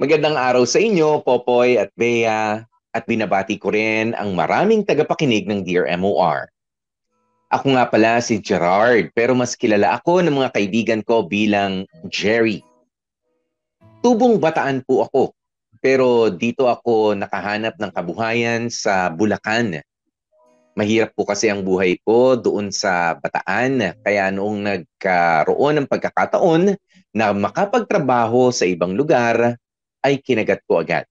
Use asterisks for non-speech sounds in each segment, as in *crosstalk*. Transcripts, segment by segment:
magandang araw sa inyo, Popoy at Bea, at binabati ko rin ang maraming tagapakinig ng Dear MOR. Ako nga pala si Gerard, pero mas kilala ako ng mga kaibigan ko bilang Jerry. Tubong bataan po ako, pero dito ako nakahanap ng kabuhayan sa Bulacan. Mahirap po kasi ang buhay ko doon sa Bataan, kaya noong nagkaroon ng pagkakataon na makapagtrabaho sa ibang lugar ay kinagat ko agad.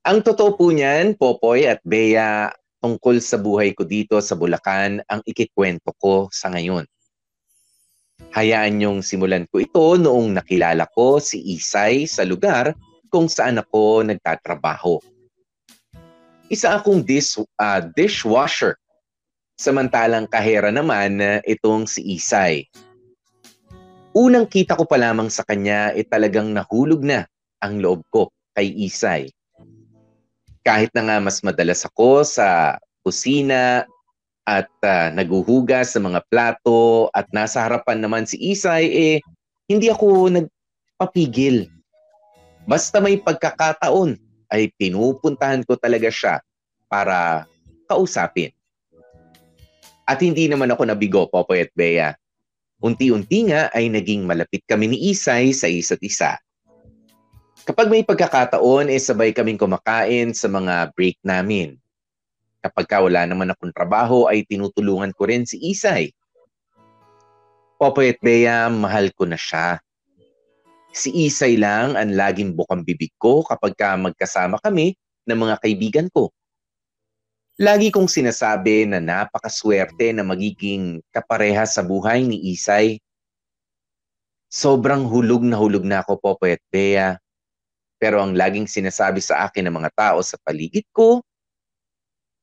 Ang totoo po niyan, Popoy at Bea, tungkol sa buhay ko dito sa Bulacan ang ikikwento ko sa ngayon. Hayaan niyong simulan ko ito noong nakilala ko si Isay sa lugar kung saan ako nagtatrabaho. Isa akong dish, uh, dishwasher. Samantalang kahera naman itong si Isay unang kita ko pa lamang sa kanya ay eh, talagang nahulog na ang loob ko kay Isay. Kahit na nga mas madalas ako sa kusina at uh, naguhugas sa mga plato at nasa harapan naman si Isay, eh hindi ako nagpapigil. Basta may pagkakataon ay pinupuntahan ko talaga siya para kausapin. At hindi naman ako nabigo, Popoy at Bea Unti-unti nga ay naging malapit kami ni Isay sa isa't isa. Kapag may pagkakataon, eh sabay kaming kumakain sa mga break namin. Kapag ka wala naman akong trabaho, ay tinutulungan ko rin si Isay. Popoy at Bea, mahal ko na siya. Si Isay lang ang laging bukang bibig ko kapag ka magkasama kami ng mga kaibigan ko. Lagi kong sinasabi na napakaswerte na magiging kapareha sa buhay ni Isay. Sobrang hulog na hulog na ako, Popoy at Bea. Pero ang laging sinasabi sa akin ng mga tao sa paligid ko,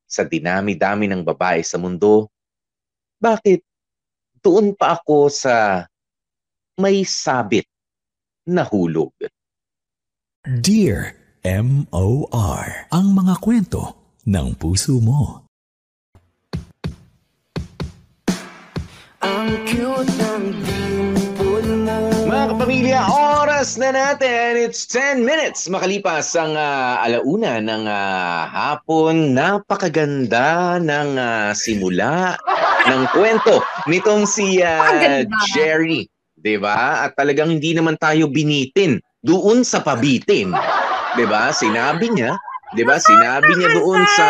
sa dinami-dami ng babae sa mundo, bakit doon pa ako sa may sabit na hulog? Dear M.O.R. Ang mga kwento ng puso mo. Ang cute ng dimple mo. Mga kapamilya, oras na natin. It's 10 minutes makalipas ang uh, alauna ng uh, hapon. Napakaganda ng uh, simula ng kwento nitong si uh, Jerry. 'di ba? At talagang hindi naman tayo binitin doon sa pabitin. 'Di ba? Sinabi niya 'Di ba? Sinabi niya doon sa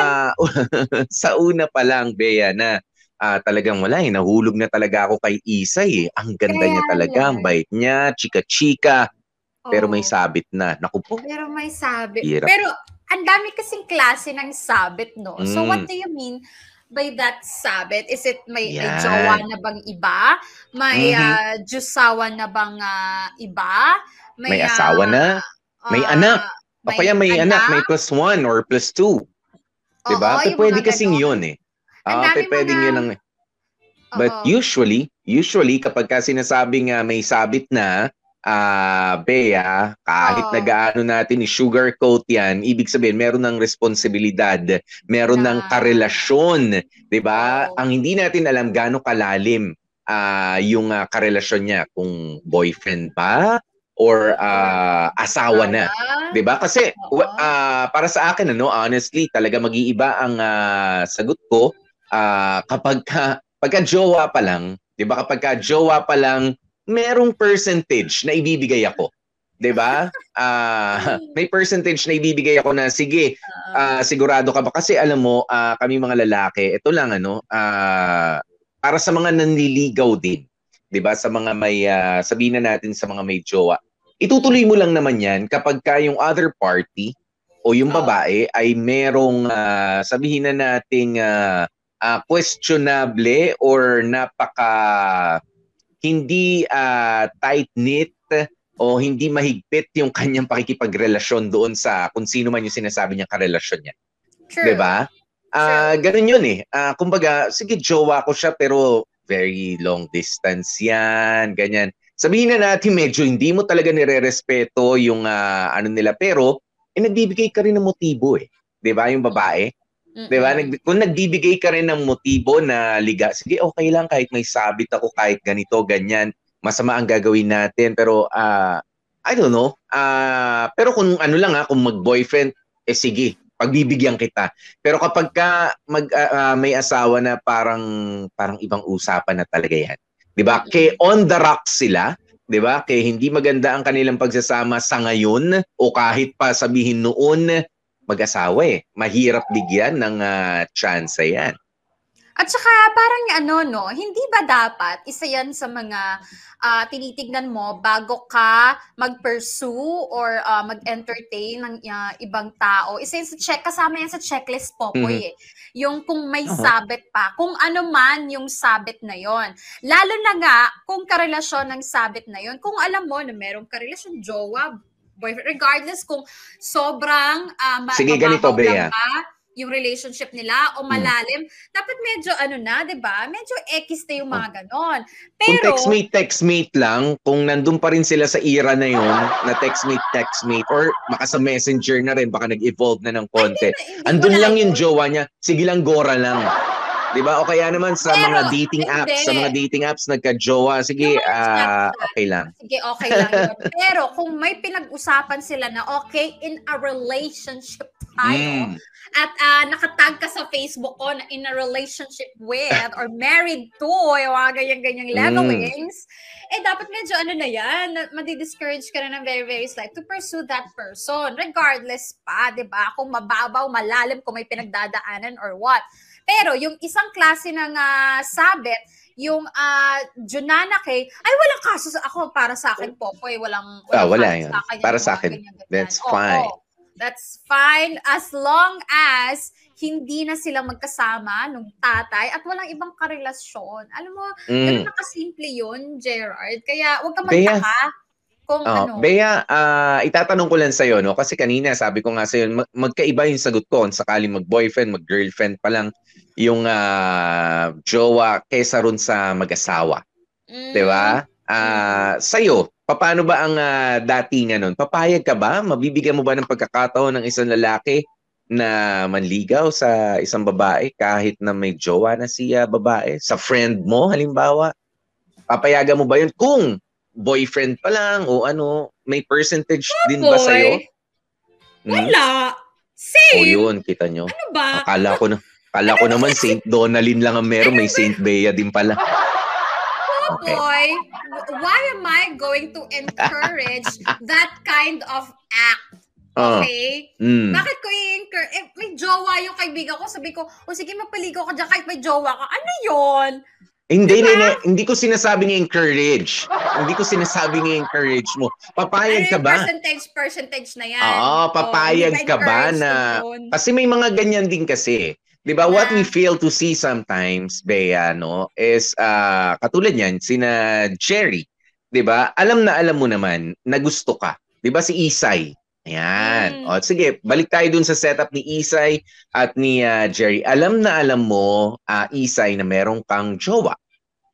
*laughs* sa una pa lang Bea na uh, talagang wala eh, nahulog na talaga ako kay Isay eh. Ang ganda Kaya niya talaga, ang bait niya, chika-chika. Oh. Pero may sabit na. Naku po. Pero may sabit. Hirap. Pero ang dami kasing klase ng sabit, no? Mm. So what do you mean by that sabit? Is it may, may jowa na bang iba? May mm-hmm. uh, jusawa na bang uh, iba? May, may asawa uh, na? May uh, anak? O kaya may anak, anak may plus one or plus two. Oo, diba? Oo, pwede kasing yun eh. Ah, uh, pwede yun ang... But Oo. usually, usually kapag ka sinasabing uh, may sabit na, uh, Bea, kahit Oo. nagaano natin ni sugar coat yan, ibig sabihin meron ng responsibilidad, meron na. ng karelasyon, 'di ba? Ang hindi natin alam gaano kalalim uh, yung uh, karelasyon niya, kung boyfriend ba, or uh, asawa na. 'Di ba? Kasi uh, para sa akin ano, honestly, talaga mag-iiba ang uh, sagot ko uh, kapag ka, pagka jowa pa lang, 'di ba? Kapag ka jowa pa lang, merong percentage na ibibigay ako. 'di ba? Uh, *laughs* may percentage na ibibigay ako na sige, uh, sigurado ka ba kasi alam mo, uh, kami mga lalaki, ito lang ano, uh, para sa mga nanliligaw din, 'di ba? Sa mga may uh, sabihin na natin sa mga may jowa itutuloy mo lang naman yan kapag ka yung other party o yung babae ay merong uh, sabihin na nating uh, uh, questionable or napaka hindi uh, tight-knit o hindi mahigpit yung kanyang pakikipagrelasyon doon sa kung sino man yung sinasabi niyang karelasyon niya. True. 'Di ba? Ah, ganun 'yun eh. Ah, kumbaga, sige jowa ko siya pero very long distance 'yan, ganyan. Sabihin na natin medyo hindi mo talaga nirerespeto yung ah, ano nila pero eh nagbibigay ka rin ng motibo eh. 'Di ba yung babae? 'Di ba? Nag, kung nagbibigay ka rin ng motibo na liga, sige okay lang kahit may sabit ako kahit ganito, ganyan. Masama ang gagawin natin pero ah I don't know. Ah, pero kung ano lang ha, kung mag-boyfriend, eh sige, pagbibigyan kita. Pero kapag ka mag ah, ah, may asawa na parang parang ibang usapan na talaga 'yan. 'Di ba? Kay on the rocks sila, 'di ba? Kay hindi maganda ang kanilang pagsasama sa ngayon o kahit pa sabihin noon mag-asawa eh. Mahirap bigyan ng ah, chance 'yan. At saka parang ano no, hindi ba dapat isa yan sa mga ah, tinitignan mo bago ka mag-pursue or ah, mag-entertain ng ah, ibang tao? Isa yan sa check, kasama yan sa checklist po po Mhm. eh. Yung kung may Oo. sabit pa, kung ano man yung sabit na yon. Lalo na nga kung karelasyon ng sabit na yon. Kung alam mo na merong karelasyon, jowa, boyfriend, regardless kung sobrang ma- Sige, ganito, Bea. ba yung relationship nila o Hmm. malalim, dapat medyo ano na, 'di ba? Medyo X na yung mga ganon. Kung Pero textmate, textmate lang, kung nandun pa rin sila sa era na yon na textmate, textmate, or baka sa messenger na rin, baka nag-evolve na ng konti. Andun lang yung yun. jowa niya, sige lang gora lang. 'Di ba? O kaya naman sa Pero, mga dating hindi. apps, sa mga dating apps nagka-jowa, sige, ah, Snapchat. okay lang. Sige, okay lang yun. Pero kung may pinag-usapan sila na okay, in a relationship tayo, Mm. at ah, nakatag ka sa Facebook ko na in a relationship with or married to, yung mga ganyan-ganyang Mm. levelings, eh dapat medyo ano na yan, madi-discourage ka na ng very, very slight to pursue that person. Regardless pa, di ba? Kung mababaw, malalim, kung may pinagdadaanan or what. Pero yung isang klase ng ah, sabit, yung uh, Junana kay, ay walang kaso sa ako para sa akin po, po walang, walang Ah, wala kaso yun. sa akin, Para sa akin, ganyan-ganyan. that's Oo. fine. That's fine as long as hindi na sila magkasama nung tatay at walang ibang karelasyon. Alam mo, Mm. ganun na kasimple yun, Gerard. Kaya huwag ka Bea. magtaka kung Oh, ano. Bea, ah, itatanong ko lang sa'yo, no? Kasi kanina, sabi ko nga sa'yo, mag- magkaiba yung sagot ko. Sakali mag-boyfriend, mag-girlfriend pa lang yung ah, jowa kesa ron sa mag-asawa. Mm, ba? Ah, Sa'yo, paano ba ang ah, datingan nun? Papayag ka ba? Mabibigyan mo ba ng pagkakataon ng isang lalaki na manligaw sa isang babae kahit na may jowa na siya babae? Sa friend mo, halimbawa? Papayagan mo ba yun? Kung boyfriend pa lang o ano, may percentage din ba boy. sa'yo? Hmm? Wala. O Same. yun, kita nyo. Ano ba? Akala ko na, akala ko naman Saint Donalyn lang ang meron, may Saint Bea din pala. *laughs* Okay. Boy, why am I going to encourage *laughs* that kind of act? Oh, Okay? mm. Bakit ko i-encourage? Eh, may jowa yung kaibigan ko. Sabi ko, o sige, magpaligaw ka dyan kahit may jowa ka. Ano yon? Hindi, Diba? hindi, hindi ko sinasabing encourage. Hindi ko sinasabing encourage mo. Papayag ka ba? Percentage, percentage na yan. Oo, papayag hindi ka ba na-. Kasi may mga ganyan din kasi. 'Di ba? What we fail to see sometimes, Bea, no, is ah, katulad niyan sina Jerry, 'di ba? Alam na alam mo naman na gusto ka. 'Di ba si Isay? Ayan. Mm. O sige, balik tayo dun sa setup ni Isay at ni ah, Jerry. Alam na alam mo, ah, Isay, na merong kang jowa.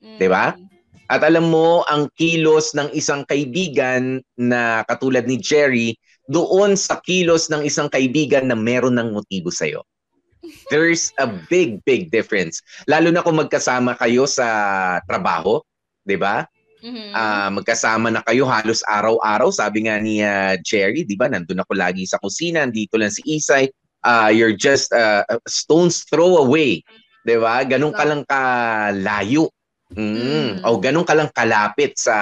Mm. di ba? At alam mo, ang kilos ng isang kaibigan na katulad ni Jerry, doon sa kilos ng isang kaibigan na meron ng motibo sa'yo. There's a big, big difference. Lalo na kung magkasama kayo sa trabaho, di ba? Mhm. Ah, magkasama na kayo halos araw-araw. Sabi nga ni ah, Jerry, di ba? Nandun ako lagi sa kusina, dito lang si Isay. Ah, you're just ah, a stone's throw away. Di ba? Ganun ka lang kalayo. Mm. Mm. O ganun ka lang kalapit sa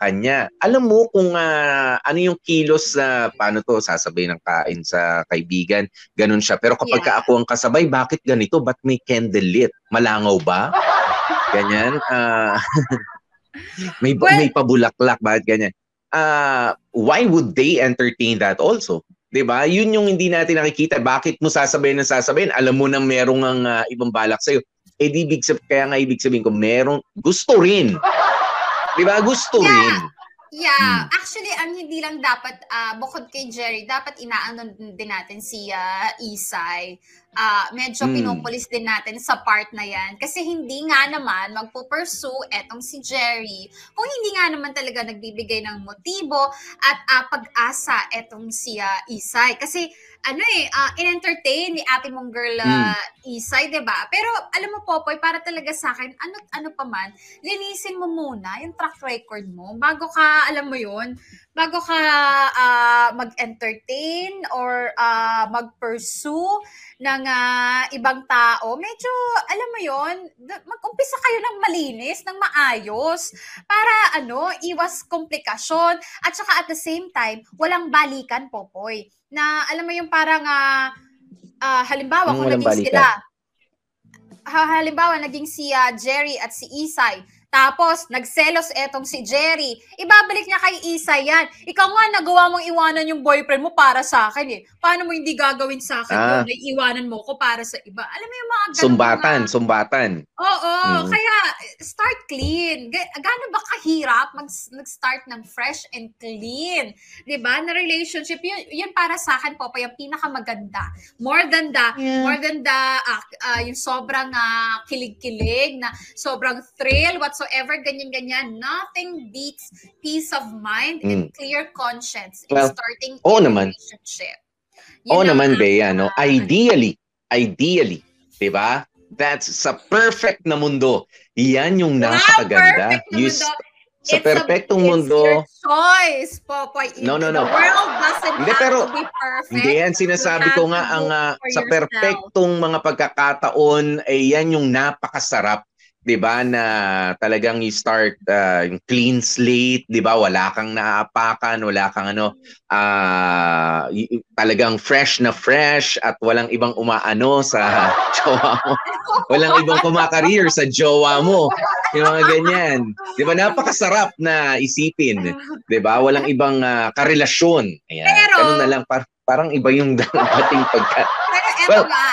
kanya. Alam mo kung ah, ano yung kilos na paano to sasabay ng kain sa kaibigan, ganun siya. Pero kapag ka Yeah. ako ang kasabay, bakit ganito? Ba't may candlelit? Malangaw ba? *laughs* Ganyan. Ah, *laughs* may Well- may pabulaklak bakit ganyan? Ah, why would they entertain that also? 'Di ba? Yun yung hindi natin nakikita. Bakit mo sasabihin ng sasabihin? Alam mo nang merong ang ah, ibang balak sa Eh di ibig sabihin, kaya nga ibig sabihin ko merong gusto rin. 'Di ba? Gusto Yeah. rin. Yeah, hmm. actually ang hindi lang dapat uh, bukod kay Jerry, dapat inaano din natin si uh, Isay. Uh, medyo hmm. pinupulis din natin sa part na yan. Kasi hindi nga naman magpo-pursue etong si Jerry kung hindi nga naman talaga nagbibigay ng motibo at uh, pag-asa etong si uh, Isay. Kasi ano eh, uh, in-entertain ni ate mong girl uh, mm. Isay, ba? Pero alam mo Popoy, para talaga sa akin, ano ano pa man, linisin mo muna yung track record mo bago ka, alam mo 'yon, bago ka uh, mag-entertain or uh, mag-pursue ng uh, ibang tao, medyo, alam mo yon mag-umpisa kayo ng malinis, ng maayos, para ano, iwas komplikasyon, at saka at the same time, walang balikan, Popoy na alam mo yung parang uh, uh, halimbawa kung naging balikan. sila halimbawa naging si uh, Jerry at si Isay tapos, nagselos etong si Jerry. Ibabalik niya kay Isa yan. Ikaw nga, nagawa mong iwanan yung boyfriend mo para sa akin eh. Paano mo hindi gagawin sa akin ah. yun? iwanan mo ko para sa iba. Alam mo yung mga ganun. Sumbatan, mga... sumbatan. Oo, hmm. kaya start clean. Gaano ba kahirap mag- mag-start ng fresh and clean? ba diba? Na relationship, yun, yun para sa akin po, pa yung pinakamaganda. More than the, yeah. more than the, uh, uh, yung sobrang uh, kilig-kilig, na sobrang thrill, what's whatsoever, ganyan-ganyan, nothing beats peace of mind mm. and clear conscience in well, starting oh a naman. relationship. Yun oh naman, Bea, no? Ideally, ideally, di ba? That's sa perfect na mundo. Yan yung napakaganda. Wow, you, sa it's perpektong a, mundo. It's your choice, Popoy. No, no, no. The world doesn't hindi, have pero, to be perfect. Hindi yan, sinasabi ko nga, ang uh, sa perpektong mga pagkakataon, ay eh, yan yung napakasarap 'di ba na talagang you start uh, yung clean slate, 'di ba? Wala kang naaapakan, wala kang ano uh, y- talagang fresh na fresh at walang ibang umaano sa *laughs* jowa mo. walang ibang kumakareer sa jowa mo. Yung mga ganyan. 'Di ba? Napakasarap na isipin, 'di ba? Walang ibang uh, karelasyon. Ayan. Pero, Ganun na lang par- parang iba yung *laughs* dating pagka Pero eto well, nga,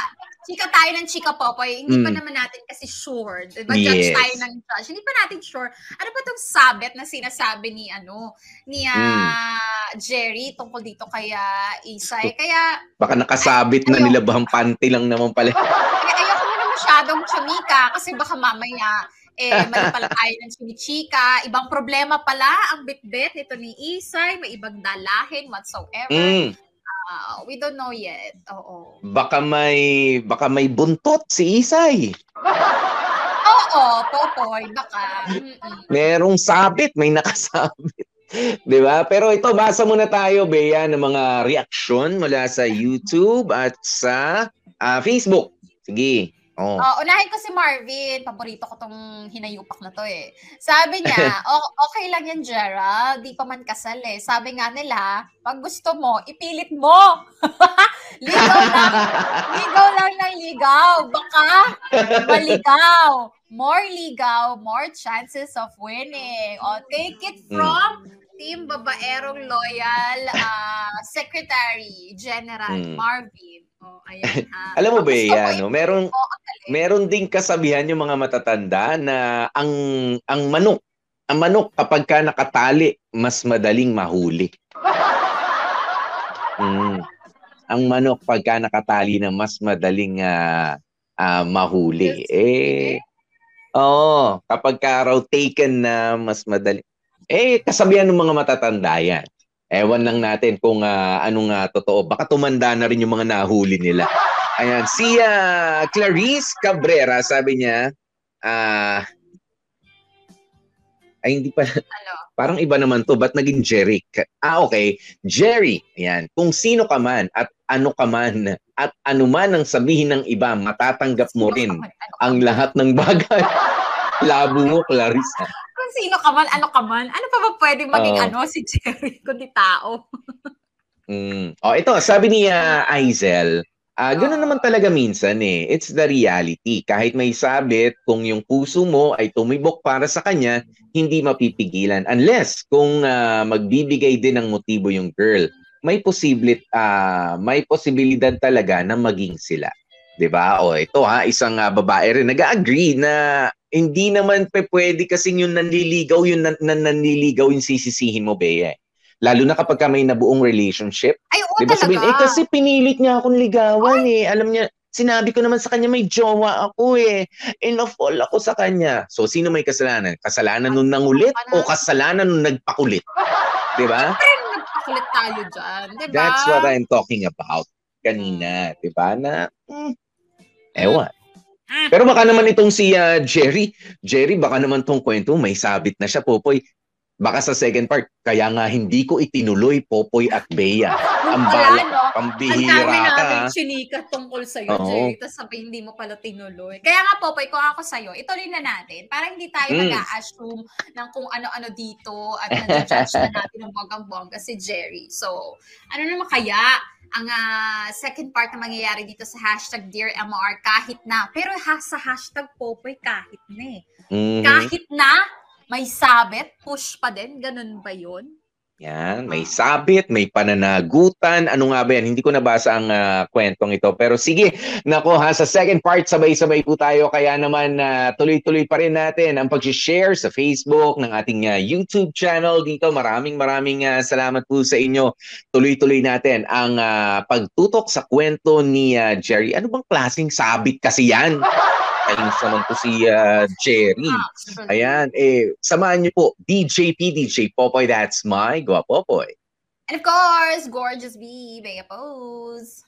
chika tayo ng chika popoy, hindi mm. pa naman natin kasi sure. Diba? Yes. Judge tayo ng judge. Hindi pa natin sure. Ano ba tong sabit na sinasabi ni ano, ni uh, mm. Jerry tungkol dito kay uh, Isay. Kaya baka nakasabit ay, na nila bahang panty lang naman pala. *laughs* Kaya ayoko na masyadong chumika kasi baka mamaya eh, *laughs* mali pala tayo ng chimichika. Ibang problema pala ang bitbit nito ni Isay. May ibang dalahin whatsoever. Mm. Uh, we don't know yet. Oo. Baka may baka may buntot si Isay. *laughs* Oo, Popoy, baka. Mm-mm. Merong sabit, may nakasabit. *laughs* 'Di ba? Pero ito basa muna tayo Bea ng mga reaction mula sa YouTube at sa uh, Facebook. Sige. Oh. Uh, unahin ko si Marvin. Paborito ko tong hinayupak na to eh. Sabi niya, *laughs* okay lang yan, Gerald. Di pa man kasal eh. Sabi nga nila, pag gusto mo, ipilit mo. *laughs* ligaw lang. ligaw lang ng ligaw. Baka maligaw. More ligaw, more chances of winning. O, take it hmm. from mm. Team Babaerong Loyal uh, Secretary General mm. Marvin. Oh, ayan. Uh, *laughs* Alam mo ba yan, no? Meron meron ding kasabihan yung mga matatanda na ang ang manok, ang manok kapag ka nakatali, mas madaling mahuli. *laughs* Mm. Ang manok pagka nakatali na mas madaling uh, uh, mahuli. Eh, oo, kapag ka raw taken na mas madali. Eh, kasabihan ng mga matatanda yan. Ewan lang natin kung uh, anong uh, totoo. Baka tumanda na rin yung mga nahuli nila. Ayan, si uh, Clarice Cabrera, sabi niya, ah, uh, ay hindi pa, ano? parang iba naman to, ba't naging Jerry? Ah, okay. Jerry, ayan, kung sino ka man at ano ka man at ano man ang sabihin ng iba, matatanggap mo rin ang lahat ng bagay. *laughs* Labo mo, Clarissa kung sino ka man, ano ka man, ano pa ba pwede maging uh, ano si Jerry kundi tao? mm. Oh, ito, sabi ni uh, Aizel, uh, ganoon naman talaga minsan eh. It's the reality. Kahit may sabit, kung yung puso mo ay tumibok para sa kanya, hindi mapipigilan. Unless kung uh, magbibigay din ng motibo yung girl, may posible uh, may posibilidad talaga na maging sila. 'Di ba? O ito ha, isang uh, babae rin nag-agree na hindi naman pe pwede kasi yung nanliligaw, yung nan, nan, nanliligaw yung sisisihin mo, Bea. Lalo na kapag ka may nabuong relationship. Ay, oo diba talaga. sabihin, eh kasi pinilit niya akong ligawan Ay. eh. Alam niya, sinabi ko naman sa kanya may jowa ako eh. And of all ako sa kanya. So, sino may kasalanan? Kasalanan nung nangulit o kasalanan nung nagpakulit? Di ba? Nagpakulit tayo dyan. Di ba? That's what I'm talking about kanina. Di ba? Na, hmm, ewan. Hmm. Pero baka naman itong si uh, Jerry, Jerry, baka naman tong kwento, may sabit na siya, Popoy. Baka sa second part, kaya nga hindi ko itinuloy Popoy at Bea. *laughs* Ang bala, no? pambihira Ang dami ka. namin chinika tungkol sa'yo, Oo. Jerry. Tapos sabi, hindi mo pala tinuloy. Kaya nga, Popoy, kung ako sa'yo, ituloy na natin. Para hindi tayo Mm. mag-a-assume ng kung ano-ano dito at nag-judge na *laughs* natin ng bonggang-bongga si Jerry. So, ano naman kaya ang ah, second part na mangyayari dito sa hashtag Dear MR kahit na. Pero ha, sa hashtag Popoy kahit na eh. Mhm. Kahit na may sabit, push pa din. Ganun ba yun? Yan, may sabit, may pananagutan. Ano nga ba yan? Hindi ko nabasa ang ah, kwentong ito. Pero sige, nako ha, sa second part, sabay-sabay po tayo. Kaya naman, ah, tuloy-tuloy pa rin natin ang pag-share sa Facebook ng ating ah, YouTube channel dito. Maraming maraming ah, salamat po sa inyo. Tuloy-tuloy natin ang ah, pagtutok sa kwento ni ah, Jerry. Ano bang klaseng sabit kasi yan? *laughs* Kainis naman po si ah, Jerry. Actually. Ayan, eh, samahan niyo po, DJ P, DJ Popoy, that's my Guapopoy. And of course, Gorgeous B, Bea Pose.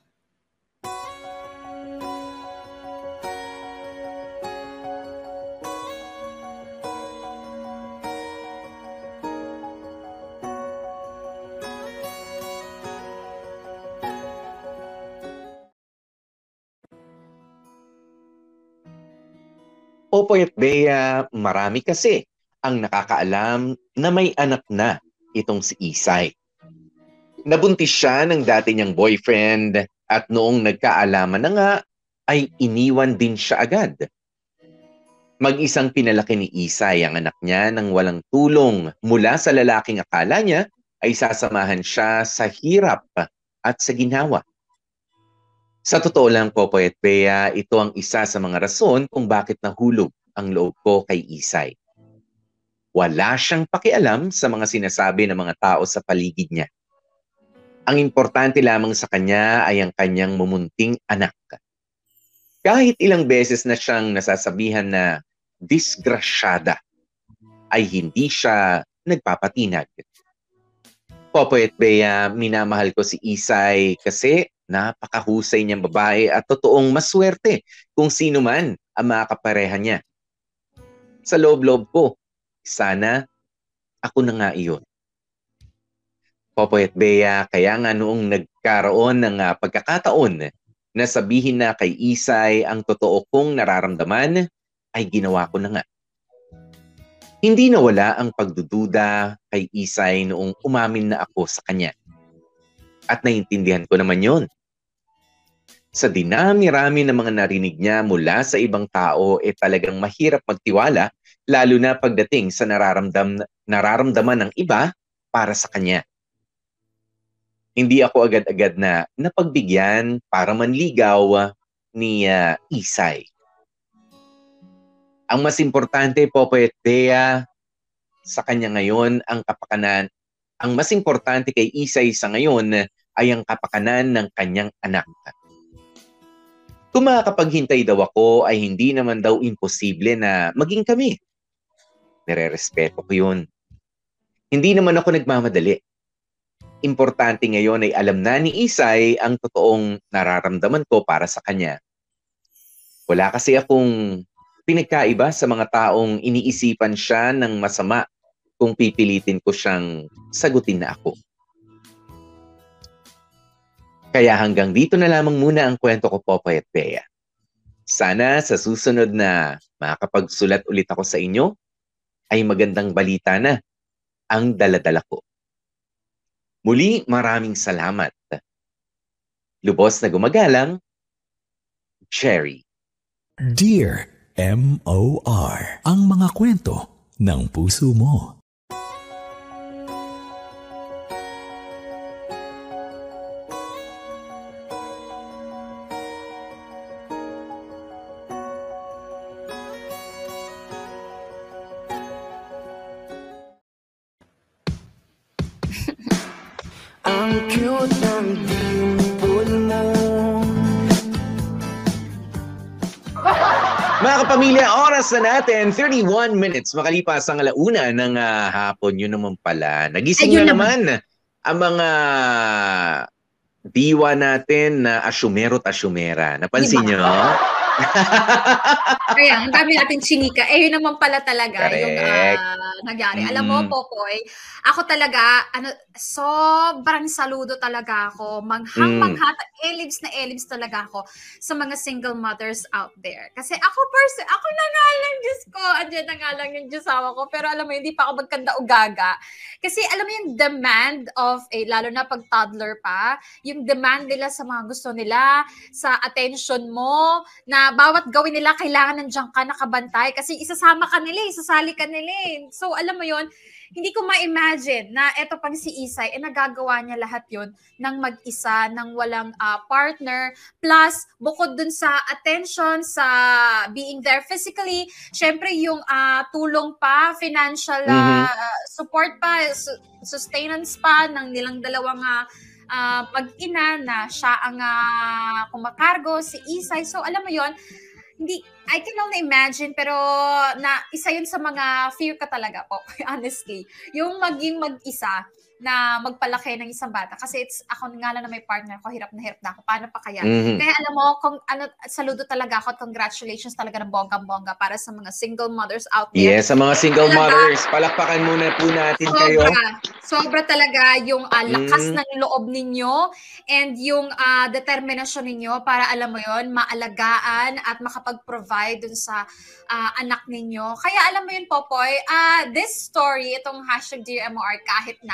Popoy at Bea, marami kasi ang nakakaalam na may anak na itong si Isay. Nabuntis siya ng dati niyang boyfriend at noong nagkaalaman na nga ay iniwan din siya agad. Mag-isang pinalaki ni Isay ang anak niya nang walang tulong mula sa lalaking akala niya ay sasamahan siya sa hirap at sa ginhawa. Sa totoo lang, Popoy at Bea, ito ang isa sa mga rason kung bakit nahulog ang loob ko kay Isay. Wala siyang pakialam sa mga sinasabi ng mga tao sa paligid niya. Ang importante lamang sa kanya ay ang kanyang mumunting anak. Kahit ilang beses na siyang nasasabihan na disgrasyada, ay hindi siya nagpapatinag. Popoy at Bea, minamahal ko si Isay kasi napakahusay niyang babae at totoong maswerte kung sino man ang makakapareha niya. Sa loob-loob ko, sana ako na nga iyon. Popoy at Bea, kaya nga noong nagkaroon ng ah, pagkakataon na sabihin na kay Isay ang totoo kong nararamdaman, ay ginawa ko na nga. Hindi nawala ang pagdududa kay Isay noong umamin na ako sa kanya. At naiintindihan ko naman yon. Sa dinami-rami ng mga narinig niya mula sa ibang tao, eh talagang mahirap magtiwala, lalo na pagdating sa nararamdam, nararamdaman ng iba para sa kanya. Hindi ako agad-agad na napagbigyan para manligaw ni ah, Isay. Ang mas importante, Popoy at Bea, sa kanya ngayon, ang kapakanan, ang mas importante kay Isay sa ngayon ay ang kapakanan ng kanyang anak. Kung makakapaghintay daw ako ay hindi naman daw imposible na maging kami. Nire-respeto ko yun. Hindi naman ako nagmamadali. Importante ngayon ay alam na ni Isay ang totoong nararamdaman ko para sa kanya. Wala kasi akong pinagkaiba sa mga taong iniisipan siya ng masama kung pipilitin ko siyang sagutin na ako. Kaya hanggang dito na lamang muna ang kwento ko, Popoy at Bea. Sana sa susunod na makakapagsulat ulit ako sa inyo, ay magandang balita na ang daladala ko. Muli, maraming salamat. Lubos na gumagalang, Cherry. Dear M.O.R. Ang mga kwento ng puso mo. Mga kapamilya, oras na natin, 31 minutes makalipas ang alauna ng ah, hapon. Yun naman pala. Nagising Ayun na naman ang mga diwa natin na asyumero at asyumera. Napansin Diba? nyo? *laughs* Kaya, ang dami natin chinika. Eh, yun naman pala talaga yung Correct. ah, nangyari. Alam mo, Mm. Popoy, ako talaga, ano, sobrang saludo talaga ako. Manghang-mangha, elims na elims talaga ako sa mga single mothers out there. Kasi ako, person, ako na nga lang, Diyos ko, andyan na nga lang yung Diyosawa ko. Pero alam mo, hindi pa ako magkanda o gaga. Kasi alam mo yung demand of, eh, lalo na pag toddler pa, yung demand nila sa mga gusto nila, sa attention mo, na bawat gawin nila, kailangan nandiyan ka nakabantay kasi isasama ka nila, eh, isasali ka nila. eh. So, alam mo yon hindi ko ma-imagine na eto pang si Isay, eh nagagawa niya lahat yon ng mag-isa, ng walang ah, partner, plus bukod dun sa attention, sa being there physically, syempre yung ah, tulong pa, financial ah, support pa, su- sustenance pa ng nilang dalawang ah, ah, mag-ina na siya ang ah, kumakargo, si Isay. So alam mo yon hindi, I can only imagine, pero na isa yun sa mga fear ka talaga po, *laughs* honestly. Yung maging mag-isa na magpalaki ng isang bata. Kasi it's, ako nga lang na may partner ko, hirap na hirap na ako. Paano pa kaya? Mhm. Kaya alam mo, kung ano, saludo talaga ako at congratulations talaga ng bonggang-bongga para sa mga single mothers out there. Yes, sa mga single *laughs* Talaga. mothers, palakpakan muna po natin kayo. Sobra. Sobra talaga yung ah, lakas Mm. ng loob ninyo and yung ah, determinasyon ninyo para alam mo yon maalagaan at makapag-provide dun sa ah, anak ninyo. Kaya alam mo yun, Popoy, ah, this story, itong hashtag Dear MOR, kahit na,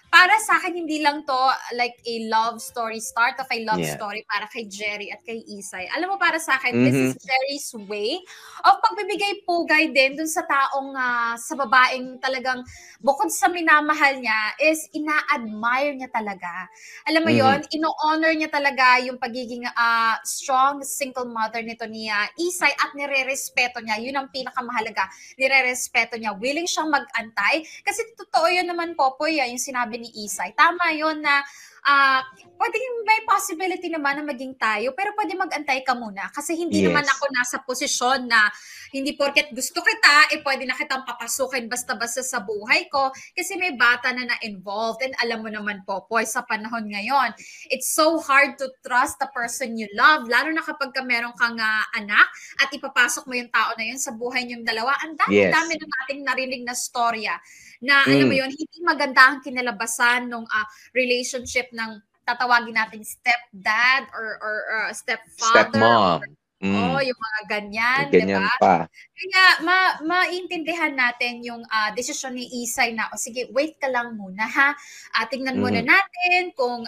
para sa akin, hindi lang to like a love story, start of a love Yeah. story para kay Jerry at kay Isay. Alam mo, para sa akin, this Mhm. is Jerry's way of pagbibigay pugay din dun sa taong, ah, sa babaeng talagang bukod sa minamahal niya, is ina-admire niya talaga. Alam mo Mhm. yon ino-honor niya talaga yung pagiging ah, strong single mother nito ni ah, Isay at nire-respeto niya. Yun ang pinakamahalaga. Nire-respeto niya. Willing siyang mag-antay. Kasi totoo yun naman, Popoy, yung sinabi ni Isay. Tama yun na ah, pwedeng may possibility naman na maging tayo, pero pwede mag-antay ka muna. Kasi hindi Yes. naman ako nasa posisyon na hindi porket gusto kita, eh pwede na kitang papasukin basta-basta sa buhay ko kasi may bata na na-involved. And alam mo naman po, Poy, sa panahon ngayon, it's so hard to trust the person you love, lalo na kapag ka meron kang ah, anak at ipapasok mo yung tao na yun sa buhay niyong dalawa. Ang dami-dami na nating narinig na storya na alam mo Mm. yun, hindi maganda ang kinalabasan ng relationship ng tatawagin natin stepdad or, or, or stepfather. Stepmom. Mm. Oh, yung mga ganyan, di Ganyan ba? pa. Kaya ma maintindihan natin yung ah, desisyon ni Isay na, o sige, wait ka lang muna ha. Ah, tingnan muna Mhm. natin kung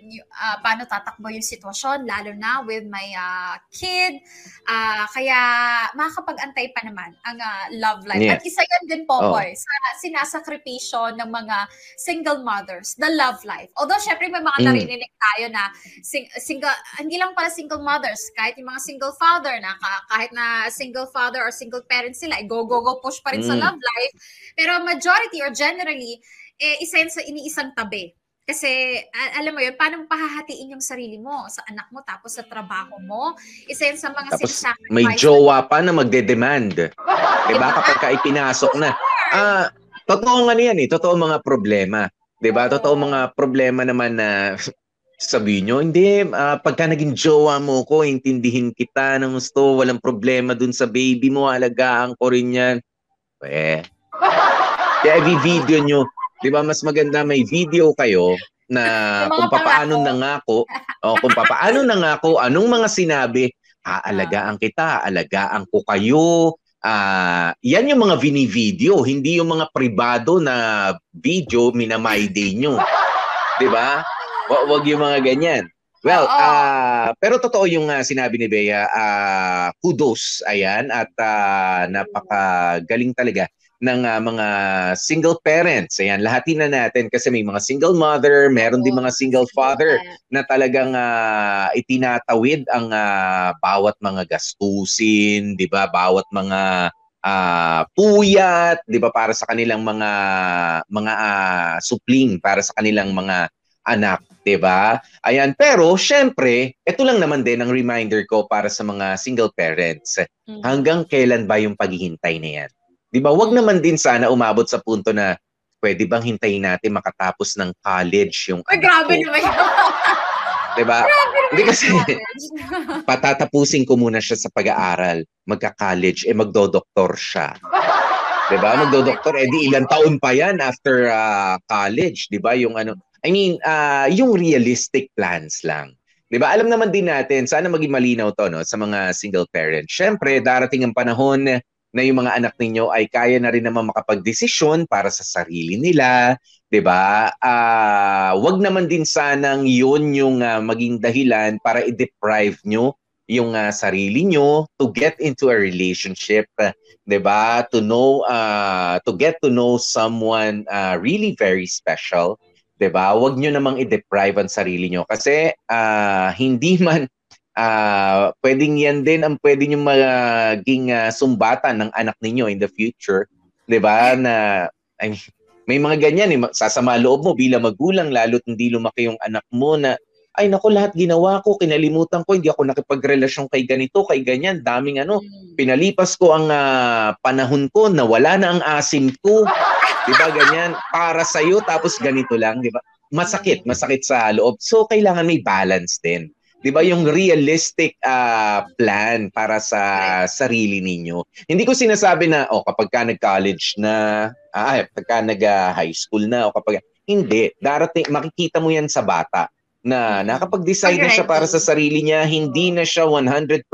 y- ah, paano tatakbo yung sitwasyon, lalo na with my ah, kid. Ah, kaya makakapag-antay pa naman ang ah, love life. Yes. At isa yan din, Popoy, sa sinasakripisyo ng mga single mothers, the love life. Although, syempre, may mga Mm. narinig tayo na sing- single, hindi lang pala single mothers, kahit yung mga single father na ka- kahit na single father or single parent sila, eh, go, go, go, push pa rin sa Mm. love life. Pero majority or generally, eh, isa sa iniisang tabi. Kasi, alam mo yun, paano mo pahahatiin yung sarili mo sa anak mo tapos sa trabaho mo? Isa yan sa mga Tapos may jowa pa na magde-demand. Diba? Kapag ka ipinasok na. Ah, totoo nga yan eh. Totoo mga problema. Diba? Oo. Totoo mga problema naman na sabihin nyo, hindi, ah, pagka naging jowa mo ko, intindihin kita ng gusto, walang problema dun sa baby mo, alagaan ko rin yan. Eh, kaya i-video nyo, di ba, mas maganda may video kayo na kung paano pangako. nangako, o kung paano nangako, anong mga sinabi, aalagaan kita, aalagaan ko kayo, Ah, yan yung mga vini-video, hindi yung mga pribado na video minamay day nyo. 'Di ba? Wa- Wag yung mga ganyan. Well, Oo. ah, pero totoo yung ah, sinabi ni Bea, ah, kudos, ayan, at ah, napakagaling talaga ng ah, mga single parents. Ayan, lahatin na natin kasi may mga single mother, meron din mga single father na talagang ah, itinatawid ang ah, bawat mga gastusin, 'di ba? Bawat mga ah, puyat, 'di ba para sa kanilang mga mga ah, supling para sa kanilang mga anak, 'di ba? Ayan, pero syempre, ito lang naman din ang reminder ko para sa mga single parents. Mm. Hanggang kailan ba yung paghihintay na 'yan? 'Di ba? Wag naman din sana umabot sa punto na pwede bang hintayin natin makatapos ng college yung Ay, grabe ko? naman yun. *laughs* 'Di ba? Hindi kasi patatapusin ko muna siya sa pag-aaral, magka-college, eh magdodoktor siya. *laughs* 'Di ba? Magdodoktor eh di ilang taon pa 'yan after ah, college, 'di ba? Yung ano, I mean, ah, yung realistic plans lang. 'Di ba? Alam naman din natin, sana maging malinaw 'to no sa mga single parents. Syempre, darating ang panahon na yung mga anak ninyo ay kaya na rin naman makapagdesisyon para sa sarili nila, 'di ba? Ah, wag naman din sanang 'yun yung ah, maging dahilan para i-deprive nyo yung ah, sarili nyo to get into a relationship, ah, 'di ba? To know ah, to get to know someone ah, really very special, 'di ba? Wag nyo namang i-deprive ang sarili nyo kasi ah, hindi *laughs* man ah pwedeng yan din ang pwede nyo maging ah, sumbatan ng anak ninyo in the future, 'di ba? Na I mean, may mga ganyan eh, sasama loob mo bilang magulang lalo't hindi lumaki yung anak mo na ay nako lahat ginawa ko, kinalimutan ko, hindi ako nakipagrelasyon kay ganito, kay ganyan, daming ano, Mm. pinalipas ko ang ah, panahon ko, nawala na ang asim ko. 'Di ba ganyan? Para sa iyo tapos ganito lang, 'di ba? Masakit, masakit sa loob. So kailangan may balance din. 'Di ba yung realistic ah, plan para sa sarili ninyo. Hindi ko sinasabi na oh kapag ka nag-college na, ah, ay, pagka nag-high school na o kapag hindi, darating makikita mo 'yan sa bata na Mm. nakapag-decide na siya para sa sarili niya, hindi na siya 100%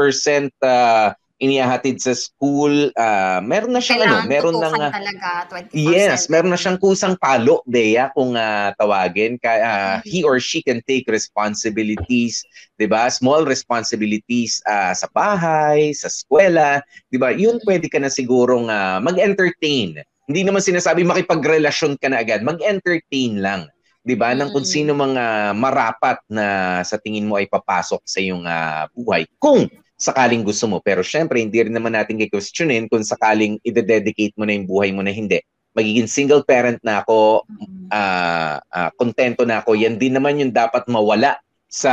ah, inihahatid sa school. ah, meron na siyang ano, meron nang tutukan ah, talaga 24/7. Yes, meron na siyang kusang palo, Dea, kung ah, tawagin. Ka, Mhm. he or she can take responsibilities, 'di ba? Small responsibilities ah, sa bahay, sa eskwela, 'di ba? Yun pwede ka na sigurong ah, mag-entertain. Hindi naman sinasabi makipagrelasyon ka na agad, mag-entertain lang. 'Di ba? Nang kung Mm. sino mga marapat na sa tingin mo ay papasok sa iyong ah, buhay. Kung sakaling gusto mo. Pero syempre, hindi rin naman natin questionin kung sakaling i-dedicate mo na yung buhay mo na hindi. Magiging single parent na ako, ah ah, kontento na ako. Yan din naman yung dapat mawala sa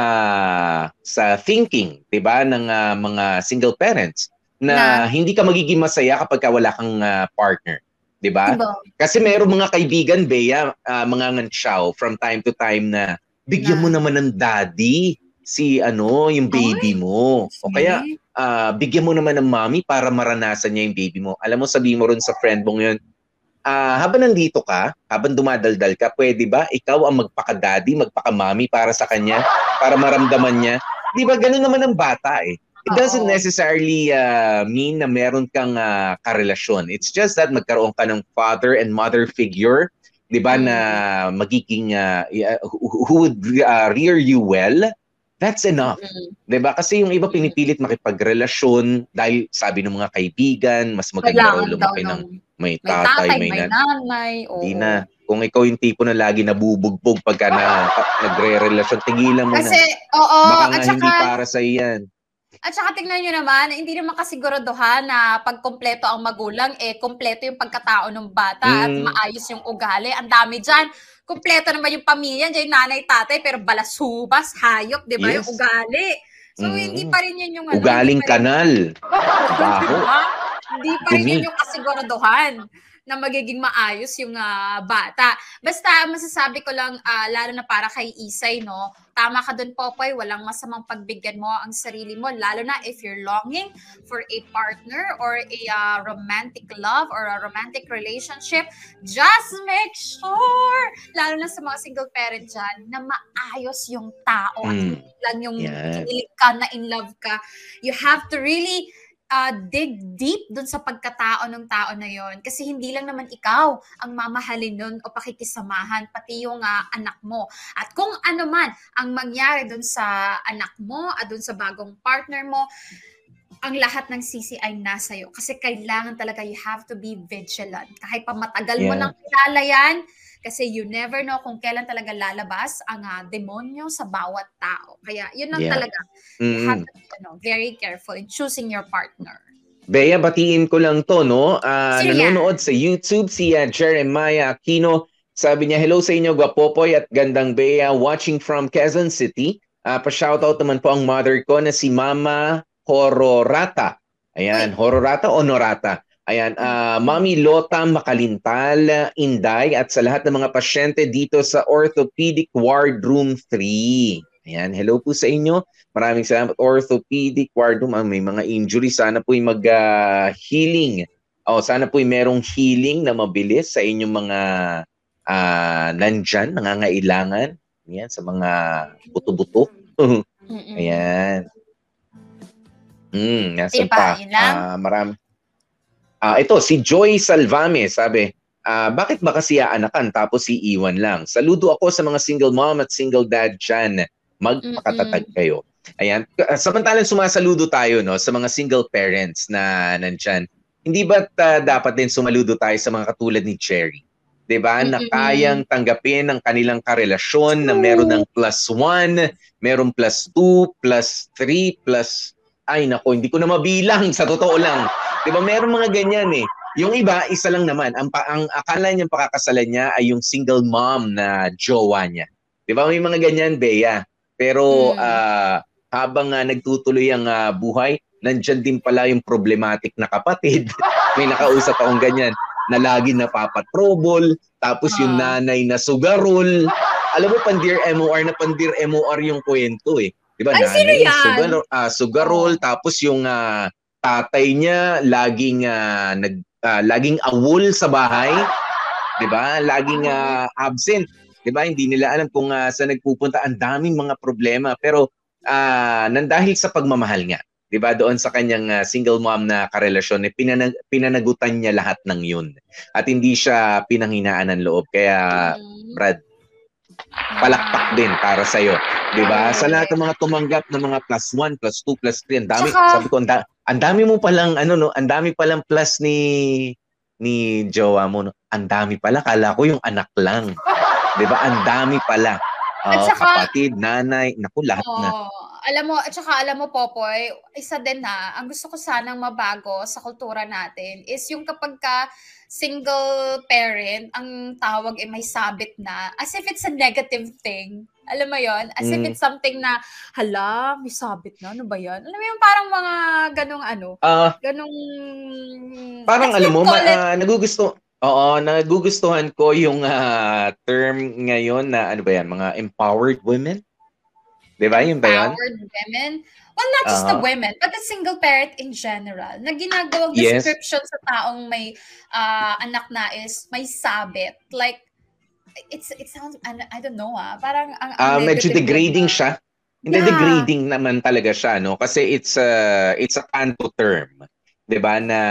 sa thinking, 'di ba, ng ah, mga single parents na, Na- hindi ka magiging masaya kapag ka wala kang ah, partner, 'di ba? Diba? Kasi meron mga kaibigan, Bea, uh, mga ngansyaw from time to time na bigyan mo Na- naman ng daddy si ano, yung baby mo. O kaya Okay. ah, bigyan mo naman ng mommy para maranasan niya yung baby mo. Alam mo, sabi mo rin sa friend mo ngayon, ah, habang nandito ka, habang dumadaldal ka, pwede ba ikaw ang magpaka-daddy, magpaka-mommy para sa kanya, para maramdaman niya? Di ba, ganun naman ang bata eh. It doesn't necessarily uh, mean na meron kang uh, karelasyon. It's just that magkaroon ka ng father and mother figure, 'di ba, Mm. na magiging uh, who, would uh, rear you well. That's enough. Mm. 'Di ba? Kasi yung iba Mm. pinipilit makipagrelasyon dahil sabi ng mga kaibigan, mas maganda raw lumaki ng may may tatay, may, may nan. nanay. Hindi na. Kung ikaw yung tipo na lagi nabubugbog pagka na, *laughs* nagre-relasyon, tigilan mo Kasi, na. oo, Baka at nga saka, hindi para sa iyan. At saka tingnan nyo naman, hindi naman kasiguraduhan na pag kompleto ang magulang, eh, kompleto yung pagkatao ng bata at Mm. maayos yung ugali. Ang dami dyan. Kompleto naman yung pamilya, dyan yung nanay, tatay, pero balasubas, hayop, di ba? Yes. Yung ugali. So, Mm. hindi pa rin yun yung ano, Ugaling rin- kanal. *laughs* Baho. Hindi pa rin yun yung kasiguraduhan na magiging maayos yung ah, bata. Basta masasabi ko lang, ah, lalo na para kay Isay, no? Tama ka dun, Popoy, walang masamang pagbigyan mo ang sarili mo, lalo na if you're longing for a partner or a ah, romantic love or a romantic relationship, just make sure, lalo na sa mga single parent dyan, na maayos yung tao at Mm. hindi lang yung kinilig ka na in love ka. You have to really uh, dig deep dun sa pagkatao ng tao na yon kasi hindi lang naman ikaw ang mamahalin nun o pakikisamahan pati yung ah, anak mo. At kung ano man ang mangyari dun sa anak mo at dun sa bagong partner mo ang lahat ng sisi ay nasa iyo kasi kailangan talaga you have to be vigilant. Kahit pa matagal mo Yeah. nang kilala yan kasi you never know kung kailan talaga lalabas ang ah, demonyo sa bawat tao kaya yun lang Yeah. talaga you have to be ano, very careful in choosing your partner. Bea, batiin ko lang to, no? Ah, Sino yan? nanonood sa YouTube si ah, Jeremiah Aquino. Sabi niya, hello sa inyo, Gwapopoy at Gandang Bea, watching from Quezon City. Uh, pa-shoutout naman po ang mother ko na si Mama Hororata. Ayan, Hororata o Norata. Ayan, uh, Mami Lota Makalintal, Inday, at sa lahat ng mga pasyente dito sa Orthopedic Ward Room 3. Ayan, hello po sa inyo. Maraming salamat. Orthopedic Ward Room, ah, may mga injury. Sana po mag uh, healing. Oh, sana po merong healing na mabilis sa inyong mga uh, nandyan, nangangailangan. Ayan, sa mga buto-buto. *laughs* Ayan. Mm, nasa diba, pa. Uh, marami. Uh, ito, si Joy Salvame, sabi, uh, bakit ba kasi aanakan tapos si iwan lang? Saludo ako sa mga single mom at single dad dyan. Magpakatatag kayo. Ayan. Samantalang sumasaludo tayo no, sa mga single parents na nandyan. Hindi ba uh, dapat din sumaludo tayo sa mga katulad ni Cherry? 'di ba? Na kayang tanggapin ang kanilang karelasyon na meron ng plus 1, meron plus 2, plus 3, plus ay nako, hindi ko na mabilang sa totoo lang. 'Di ba? Meron mga ganyan eh. Yung iba, isa lang naman. Ang, ang akala niyang pakakasalan niya ay yung single mom na jowa niya. 'Di ba? May mga ganyan, Bea. Pero hmm. uh, habang uh, nagtutuloy ang uh, buhay, nandiyan din pala yung problematic na kapatid. *laughs* May nakausap akong ganyan na lagi napapatrobol, tapos yung nanay na sugarol. Alam mo, pandir MOR na pandir MOR yung kwento eh. Di ba? Ay, nanay, sino yan? Sugar, uh, sugarol, oh. tapos yung uh, tatay niya laging uh, nag uh, laging awol sa bahay. 'Di ba? Laging uh, absent. 'Di ba? Hindi nila alam kung uh, saan nagpupunta. Ang daming mga problema pero uh, nang dahil sa pagmamahal niya. 'Di ba? Doon sa kanyang uh, single mom na karelasyon, eh, pinanag- pinanagutan niya lahat ng 'yun. At hindi siya pinanghinaan ng loob. Kaya mm. Brad, palakpak din para sa iyo, 'di ba? Sa lahat ng mga tumanggap ng mga plus 1, plus 2, plus 3, ang dami. Saka, sabi ko, ang, da- ang dami mo palang ano no, ang dami palang plus ni ni jowa mo no. Ang dami pala, kala ko yung anak lang. 'Di ba? Ang dami pala. Uh, saka, kapatid, nanay, naku, lahat oh, na. Alam mo, at saka alam mo, Popoy, isa din na, ang gusto ko sanang mabago sa kultura natin is yung kapag ka single parent, ang tawag ay may sabit na, as if it's a negative thing. Alam mo yon As mm. if it's something na, hala, may sabit na, ano ba yan? Alam mo yung parang mga ganong ano, uh, ganong... Parang alam mo, ma- uh, nagugusto, Oo, nagugustuhan ko yung uh, term ngayon na ano ba yan, mga empowered women. 'Di ba? Yun ba yun? Empowered women. Well, not just uh-huh. the women, but the single parent in general. Na ginagawang yes. description sa taong may uh, anak na is may sabit. Like, it's it sounds, I don't know ah, parang ang, ang uh, medyo degrading na. siya. Hindi yeah. degrading naman talaga siya, no? Kasi it's a, it's a kanto term. 'Di ba na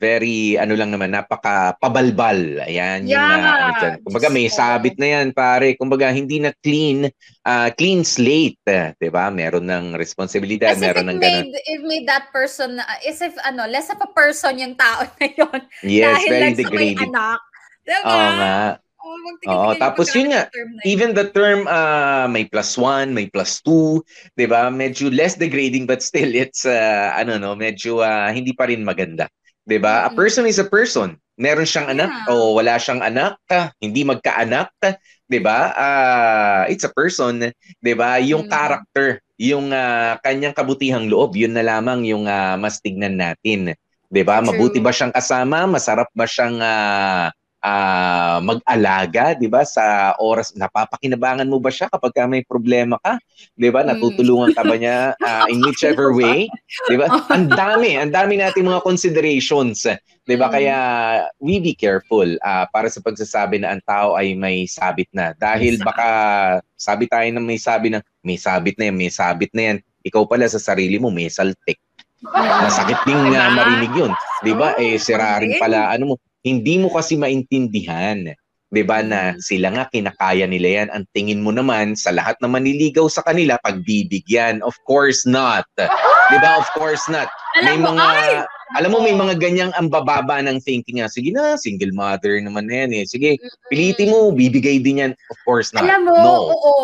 very ano lang naman napaka pabalbal ayan yeah, yung uh, ano dyan. kumbaga may sabit na yan pare. Kumbaga hindi na clean uh, clean slate 'di ba? Meron ng responsibilidad as meron ng ganun. if made that person uh, as if ano less of a person yung tao *laughs* na yon yes dahil very degrading anak 'di ba? Oo nga Oo, tapos yun nga, even the term uh, may plus one, may plus two, di ba? Medyo less degrading but still it's, uh, ano no, medyo uh, hindi pa rin maganda. Di ba? Mm-hmm. A person is a person. Meron siyang anak yeah. o wala siyang anak, hindi magkaanak, 'di ba? Uh, it's a person, 'di ba? Yung mm-hmm. character, yung uh, kanyang kabutihang loob, yun na lamang yung uh, mas tignan natin. 'Di ba? Mabuti ba siyang kasama? Masarap ba siyang uh, uh, mag-alaga, 'di ba? Sa oras napapakinabangan mo ba siya kapag may problema ka? 'Di ba? Hmm. Natutulungan ka ba niya uh, *laughs* in whichever way? 'Di ba? *laughs* Ang dami, ang dami nating mga considerations, 'di ba? Kaya we be careful uh, para sa pagsasabi na ang tao ay may sabit na dahil baka sabi tayo na may sabi na may sabit na yan, may sabit na yan. Ikaw pala sa sarili mo may saltik. *laughs* Masakit din nga marinig yun. Di ba? Eh, sira rin pala, ano mo, hindi mo kasi maintindihan. 'di ba na mm. sila nga kinakaya nila yan. Ang tingin mo naman sa lahat na maniligaw sa kanila pagbibigyan. Of course not. 'Di ba? Of course not. May mga alam mo may mga ganyang ang bababa ng thinking nga. Sige na, single mother naman na yan eh. Sige, pilitin mo, bibigay din yan. Of course not. Alam mo, no. oo.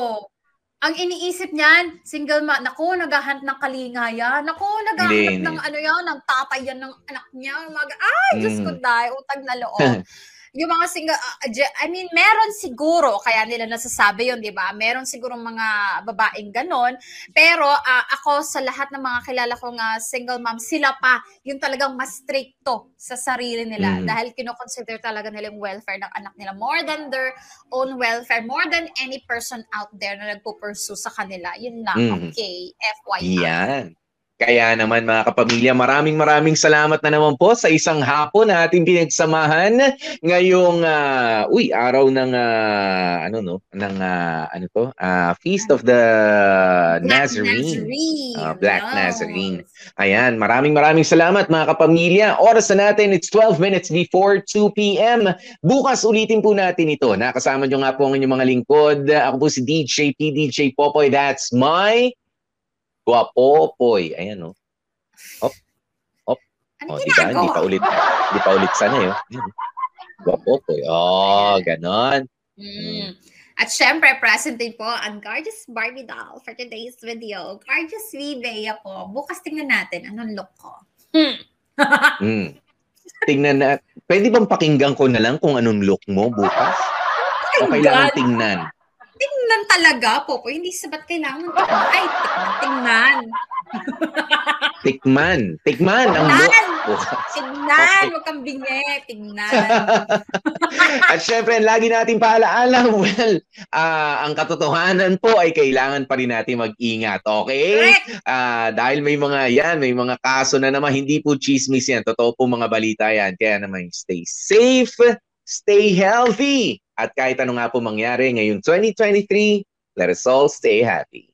Ang iniisip niyan, single ma, naku, naghahanap ng kalinga Naku, naghahanap ng ano yan, ng tatay yan ng anak niya. Mag, ay, mm. Diyos ko dahil, utang na loob. *laughs* yung mga single, uh, je- I mean, meron siguro, kaya nila nasasabi yun, di ba? Meron siguro mga babaeng ganon. Pero ah, ako sa lahat ng mga kilala kong ah, single mom, sila pa yung talagang mas stricto sa sarili nila. Mm. Dahil kinoconsider talaga nila yung welfare ng anak nila more than their own welfare, more than any person out there na nagpo-pursue sa kanila. Yun lang, Mm. okay? FYI. Yan. Kaya naman mga kapamilya, maraming maraming salamat na naman po sa isang hapon na ating pinagsamahan ngayong ah, uy, araw ng ah, ano no, ng ah, ano to? Ah, Feast of the Black Nazarene. Nazarene. Ah, Black Yes. Nazarene. Ayan, maraming maraming salamat mga kapamilya. Oras na natin, it's 12 minutes before 2 p.m. Bukas ulitin po natin ito. Nakasama nyo nga po ang inyong mga lingkod. Ako po si DJ P, DJ Popoy. That's my Guapopoy. Ayan o. Ano Oh, di ba? Hindi pa ulit. Hindi pa ulit sana yun. Ayan. Guapopoy. Oh, ganon. Mm. At syempre, present din po ang Gorgeous Barbie doll for today's video. Gorgeous V Bea po. Bukas tingnan natin anong look ko. Hmm. *laughs* Mm. Tingnan na. Pwede bang pakinggan ko na lang kung anong look mo bukas? O kailangan God. tingnan? Tingnan talaga po po. Hindi sabat kailangan tingnan. Ay, tingnan, tingnan. Tikman. Tikman ang Tingnan. Tingnan. Huwag kang bingi. Tingnan. *laughs* At syempre, lagi natin paalaala, *laughs* well, ah, ang katotohanan po ay kailangan pa rin natin mag-ingat, okay? Ah, dahil may mga yan, may mga kaso na naman, hindi po chismis yan, totoo po mga balita yan. Kaya naman, stay safe, stay healthy. At kahit ano nga po mangyari ngayong 2023, let us all stay happy.